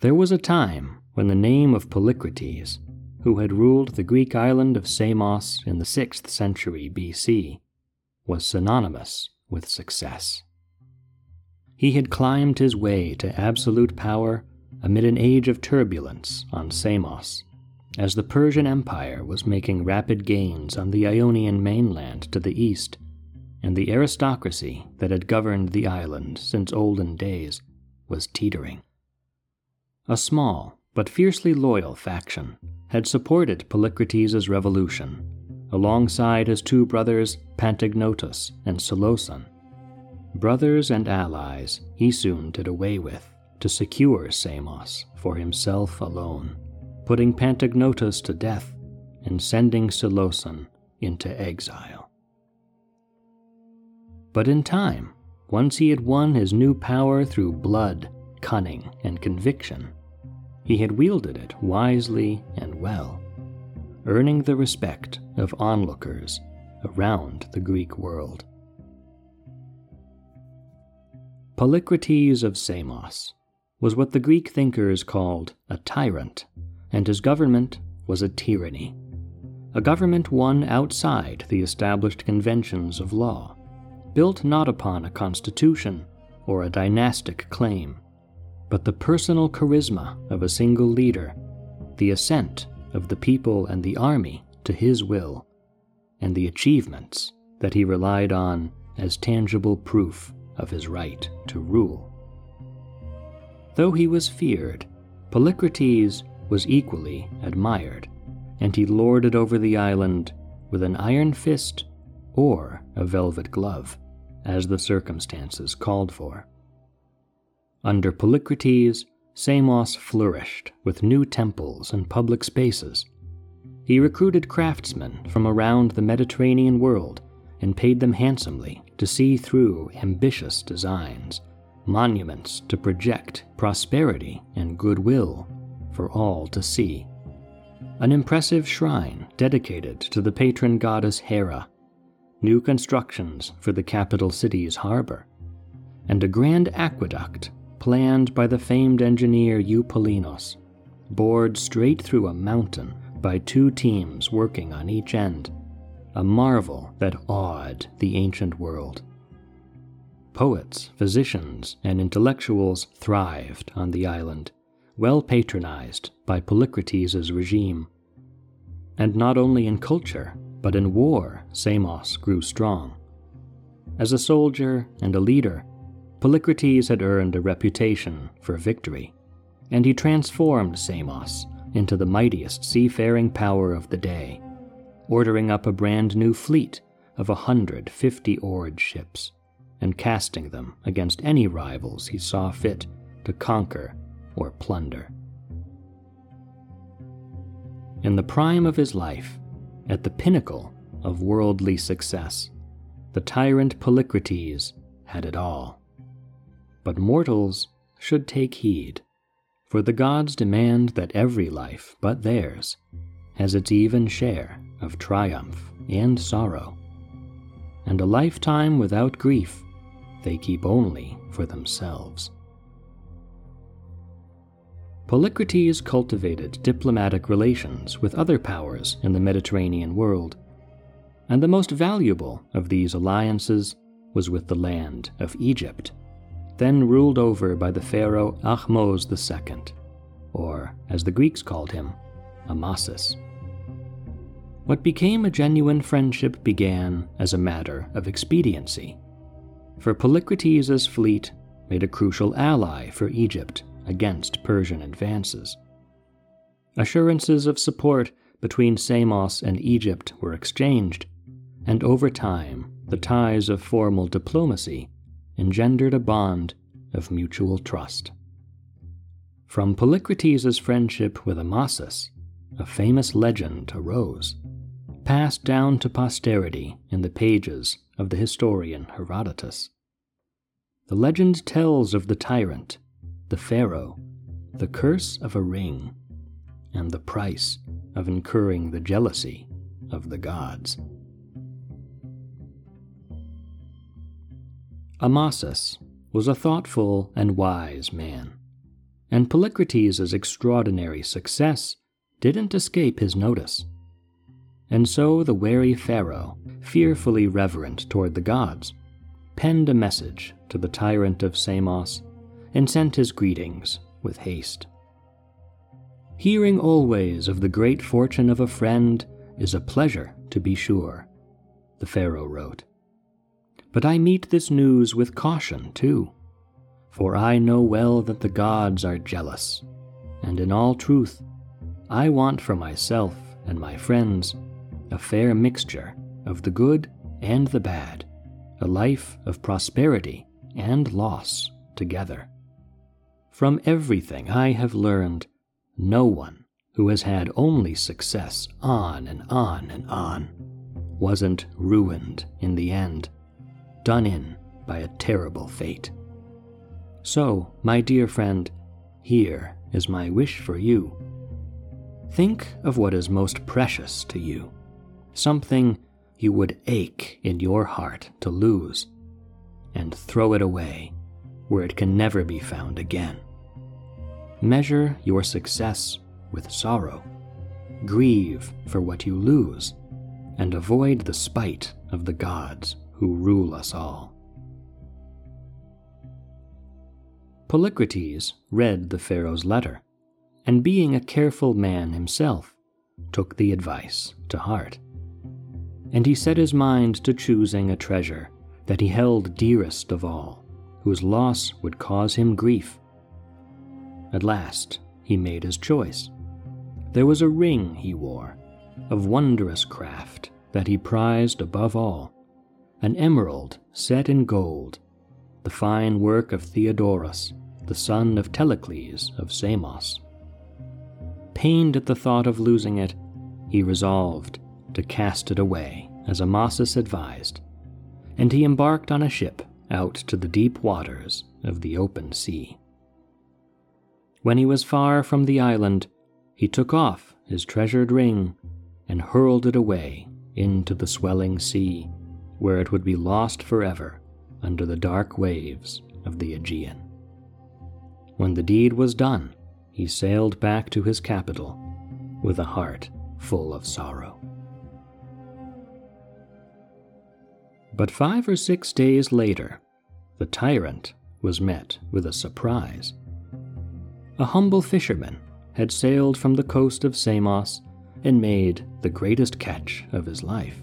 There was a time when the name of Polycrates, who had ruled the Greek island of Samos in the 6th century BC, was synonymous with success. He had climbed his way to absolute power amid an age of turbulence on Samos, as the Persian Empire was making rapid gains on the Ionian mainland to the east, and the aristocracy that had governed the island since olden days was teetering. A small but fiercely loyal faction had supported Polycrates' revolution, alongside his two brothers Pantagnotus and Syloson. Brothers and allies he soon did away with to secure Samos for himself alone, putting Pantagnotus to death and sending Syloson into exile. But in time, once he had won his new power through blood, cunning, and conviction, he had wielded it wisely and well, earning the respect of onlookers around the Greek world. Polycrates of Samos was what the Greek thinkers called a tyrant, and his government was a tyranny, a government won outside the established conventions of law, built not upon a constitution or a dynastic claim but the personal charisma of a single leader, the assent of the people and the army to his will, and the achievements that he relied on as tangible proof of his right to rule. Though he was feared, Polycrates was equally admired, and he lorded over the island with an iron fist or a velvet glove, as the circumstances called for. Under Polycrates, Samos flourished with new temples and public spaces. He recruited craftsmen from around the Mediterranean world and paid them handsomely to see through ambitious designs, monuments to project prosperity and goodwill for all to see. An impressive shrine dedicated to the patron goddess Hera, new constructions for the capital city's harbor, and a grand aqueduct planned by the famed engineer Eupalinos, bored straight through a mountain by two teams working on each end, a marvel that awed the ancient world. Poets, physicians, and intellectuals thrived on the island, well patronized by Polycrates' regime. And not only in culture, but in war, Samos grew strong. As a soldier and a leader, Polycrates had earned a reputation for victory, and he transformed Samos into the mightiest seafaring power of the day, ordering up a brand new fleet of a hundred fifty oared ships and casting them against any rivals he saw fit to conquer or plunder. In the prime of his life, at the pinnacle of worldly success, the tyrant Polycrates had it all. But mortals should take heed, for the gods demand that every life but theirs has its even share of triumph and sorrow, and a lifetime without grief they keep only for themselves. Polycrates cultivated diplomatic relations with other powers in the Mediterranean world, and the most valuable of these alliances was with the land of Egypt then ruled over by the pharaoh Ahmose II, or, as the Greeks called him, Amasis. What became a genuine friendship began as a matter of expediency, for Polycrates' fleet made a crucial ally for Egypt against Persian advances. Assurances of support between Samos and Egypt were exchanged, and over time the ties of formal diplomacy engendered a bond of mutual trust. From Polycrates' friendship with Amasis, a famous legend arose, passed down to posterity in the pages of the historian Herodotus. The legend tells of the tyrant, the pharaoh, the curse of a ring, and the price of incurring the jealousy of the gods. Amasis was a thoughtful and wise man. and Polycrates' extraordinary success didn't escape his notice. And so the wary Pharaoh, fearfully reverent toward the gods, penned a message to the tyrant of Samos and sent his greetings with haste. Hearing always of the great fortune of a friend is a pleasure, to be sure, the Pharaoh wrote. But I meet this news with caution, too, for I know well that the gods are jealous, and in all truth, I want for myself and my friends a fair mixture of the good and the bad, a life of prosperity and loss together. From everything I have learned, no one who has had only success on and on and on wasn't ruined in the end, done in by a terrible fate. So, my dear friend, here is my wish for you. Think of what is most precious to you, something you would ache in your heart to lose, and throw it away where it can never be found again. Measure your success with sorrow. Grieve for what you lose, and avoid the spite of the gods who rule us all. Polycrates read the Pharaoh's letter, and being a careful man himself, took the advice to heart. And he set his mind to choosing a treasure that he held dearest of all, whose loss would cause him grief at last, he made his choice. There was a ring he wore, of wondrous craft that he prized above all, an emerald set in gold, the fine work of Theodorus, the son of Telecles of Samos. Pained at the thought of losing it, he resolved to cast it away, as Amasis advised, and he embarked on a ship out to the deep waters of the open sea. When he was far from the island, he took off his treasured ring and hurled it away into the swelling sea, where it would be lost forever under the dark waves of the Aegean. When the deed was done, he sailed back to his capital with a heart full of sorrow. But five or six days later, the tyrant was met with a surprise a humble fisherman, had sailed from the coast of Samos and made the greatest catch of his life.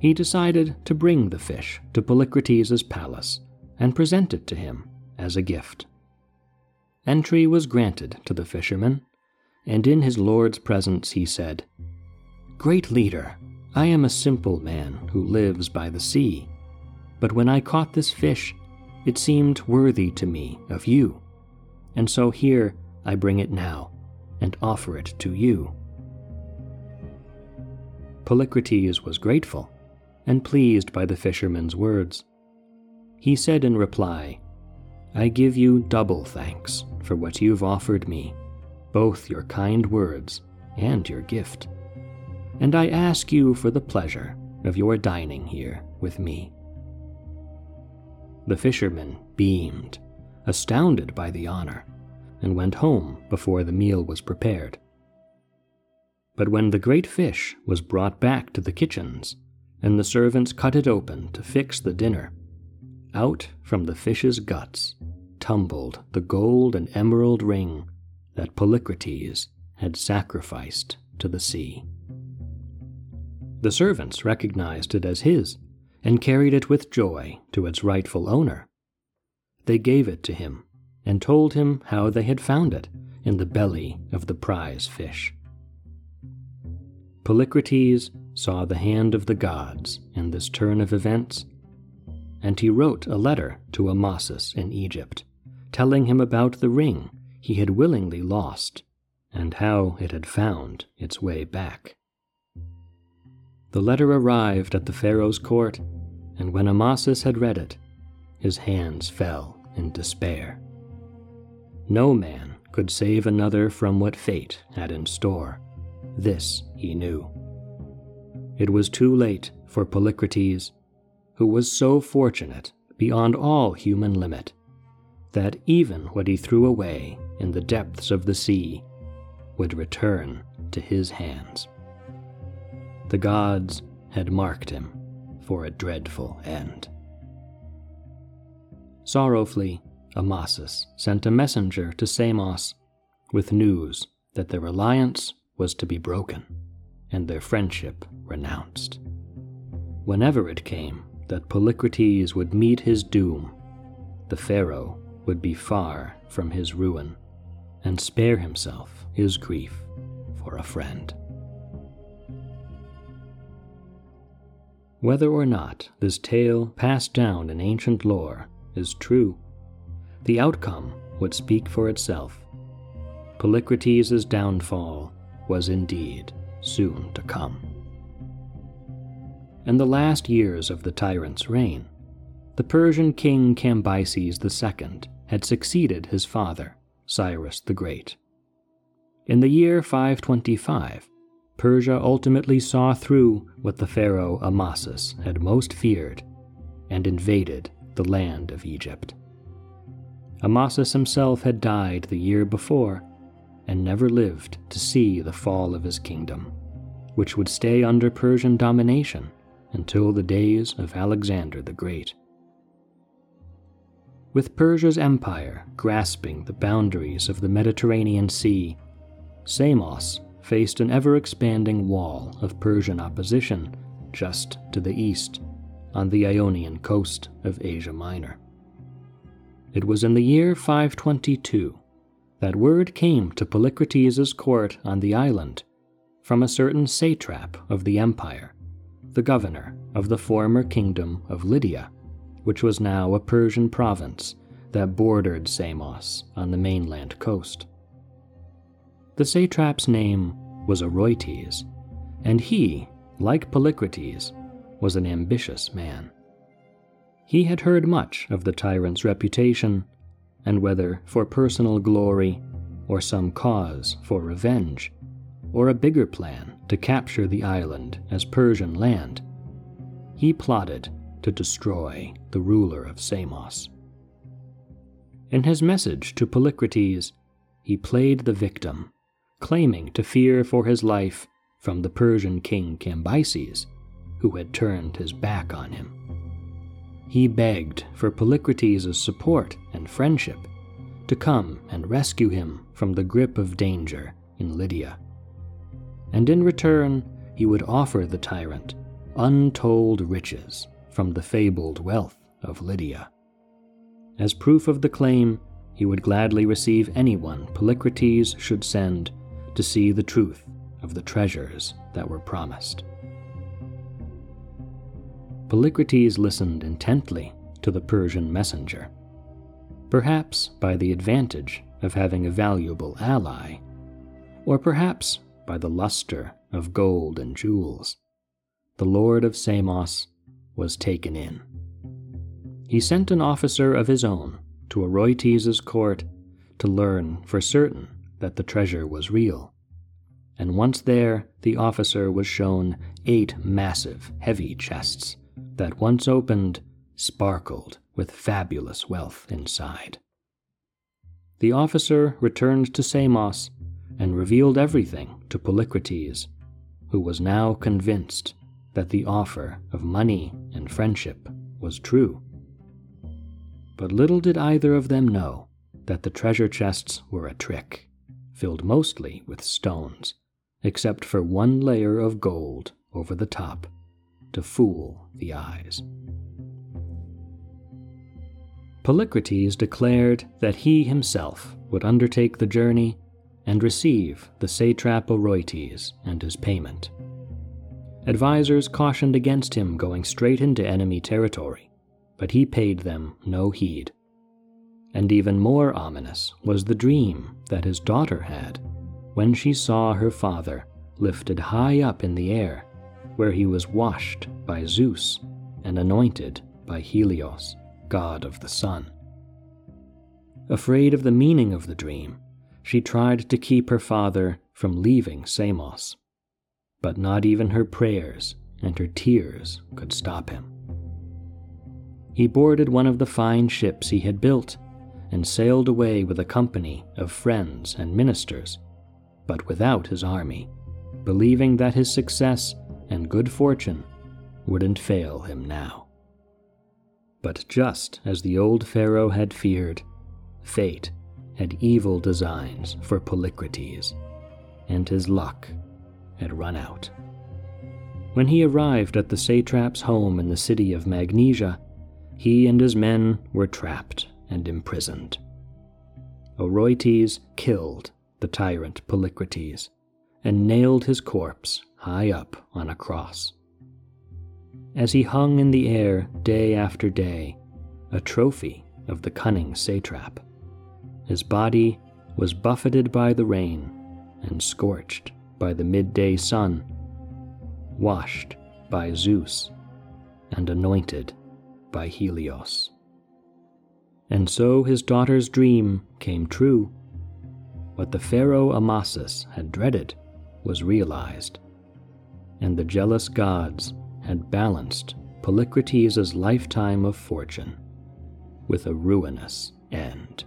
He decided to bring the fish to Polycrates' palace and present it to him as a gift. Entry was granted to the fisherman, and in his lord's presence he said, Great leader, I am a simple man who lives by the sea, but when I caught this fish, it seemed worthy to me of you and so here I bring it now and offer it to you. Polycrates was grateful and pleased by the fisherman's words. He said in reply, I give you double thanks for what you've offered me, both your kind words and your gift. And I ask you for the pleasure of your dining here with me. The fisherman beamed astounded by the honor, and went home before the meal was prepared. But when the great fish was brought back to the kitchens, and the servants cut it open to fix the dinner, out from the fish's guts tumbled the gold and emerald ring that Polycrates had sacrificed to the sea. The servants recognized it as his and carried it with joy to its rightful owner, they gave it to him and told him how they had found it in the belly of the prize fish. Polycrates saw the hand of the gods in this turn of events, and he wrote a letter to Amasis in Egypt, telling him about the ring he had willingly lost and how it had found its way back. The letter arrived at the Pharaoh's court, and when Amasis had read it, his hands fell in despair. No man could save another from what fate had in store. This he knew. It was too late for Polycrates, who was so fortunate beyond all human limit, that even what he threw away in the depths of the sea would return to his hands. The gods had marked him for a dreadful end. Sorrowfully, Amasis sent a messenger to Samos with news that their alliance was to be broken and their friendship renounced. Whenever it came that Polycrates would meet his doom, the Pharaoh would be far from his ruin and spare himself his grief for a friend. Whether or not this tale passed down in ancient lore is true, the outcome would speak for itself. Polycrates' downfall was indeed soon to come. In the last years of the tyrant's reign, the Persian king Cambyses II had succeeded his father, Cyrus the Great. In the year 525, Persia ultimately saw through what the pharaoh Amasis had most feared and invaded the land of Egypt. Amasis himself had died the year before and never lived to see the fall of his kingdom, which would stay under Persian domination until the days of Alexander the Great. With Persia's empire grasping the boundaries of the Mediterranean Sea, Samos faced an ever expanding wall of Persian opposition just to the east on the Ionian coast of Asia Minor. It was in the year 522 that word came to Polycrates' court on the island from a certain satrap of the empire, the governor of the former kingdom of Lydia, which was now a Persian province that bordered Samos on the mainland coast. The satrap's name was Oroetes, and he, like Polycrates, was an ambitious man. He had heard much of the tyrant's reputation, and whether for personal glory, or some cause for revenge, or a bigger plan to capture the island as Persian land, he plotted to destroy the ruler of Samos. In his message to Polycrates, he played the victim, claiming to fear for his life from the Persian king Cambyses who had turned his back on him. He begged for Polycrates' support and friendship to come and rescue him from the grip of danger in Lydia. And in return, he would offer the tyrant untold riches from the fabled wealth of Lydia. As proof of the claim, he would gladly receive anyone Polycrates should send to see the truth of the treasures that were promised. Polycrates listened intently to the Persian messenger, perhaps by the advantage of having a valuable ally, or perhaps by the luster of gold and jewels. The lord of Samos was taken in. He sent an officer of his own to Oroetes' court to learn for certain that the treasure was real. And once there, the officer was shown eight massive, heavy chests that once opened sparkled with fabulous wealth inside. The officer returned to Samos and revealed everything to Polycrates, who was now convinced that the offer of money and friendship was true. But little did either of them know that the treasure chests were a trick, filled mostly with stones, except for one layer of gold over the top to fool the eyes. Polycrates declared that he himself would undertake the journey and receive the satrap Oroetes and his payment. Advisers cautioned against him going straight into enemy territory, but he paid them no heed. And even more ominous was the dream that his daughter had when she saw her father lifted high up in the air where he was washed by Zeus and anointed by Helios, god of the sun. Afraid of the meaning of the dream, she tried to keep her father from leaving Samos, but not even her prayers and her tears could stop him. He boarded one of the fine ships he had built and sailed away with a company of friends and ministers, but without his army, believing that his success and good fortune wouldn't fail him now. But just as the old Pharaoh had feared, fate had evil designs for Polycrates, and his luck had run out. When he arrived at the satrap's home in the city of Magnesia, he and his men were trapped and imprisoned. Oroetes killed the tyrant Polycrates and nailed his corpse high up on a cross. As he hung in the air day after day, a trophy of the cunning satrap, his body was buffeted by the rain and scorched by the midday sun, washed by Zeus, and anointed by Helios. And so his daughter's dream came true. What the Pharaoh Amasis had dreaded was realized, and the jealous gods had balanced Polycrates' lifetime of fortune with a ruinous end.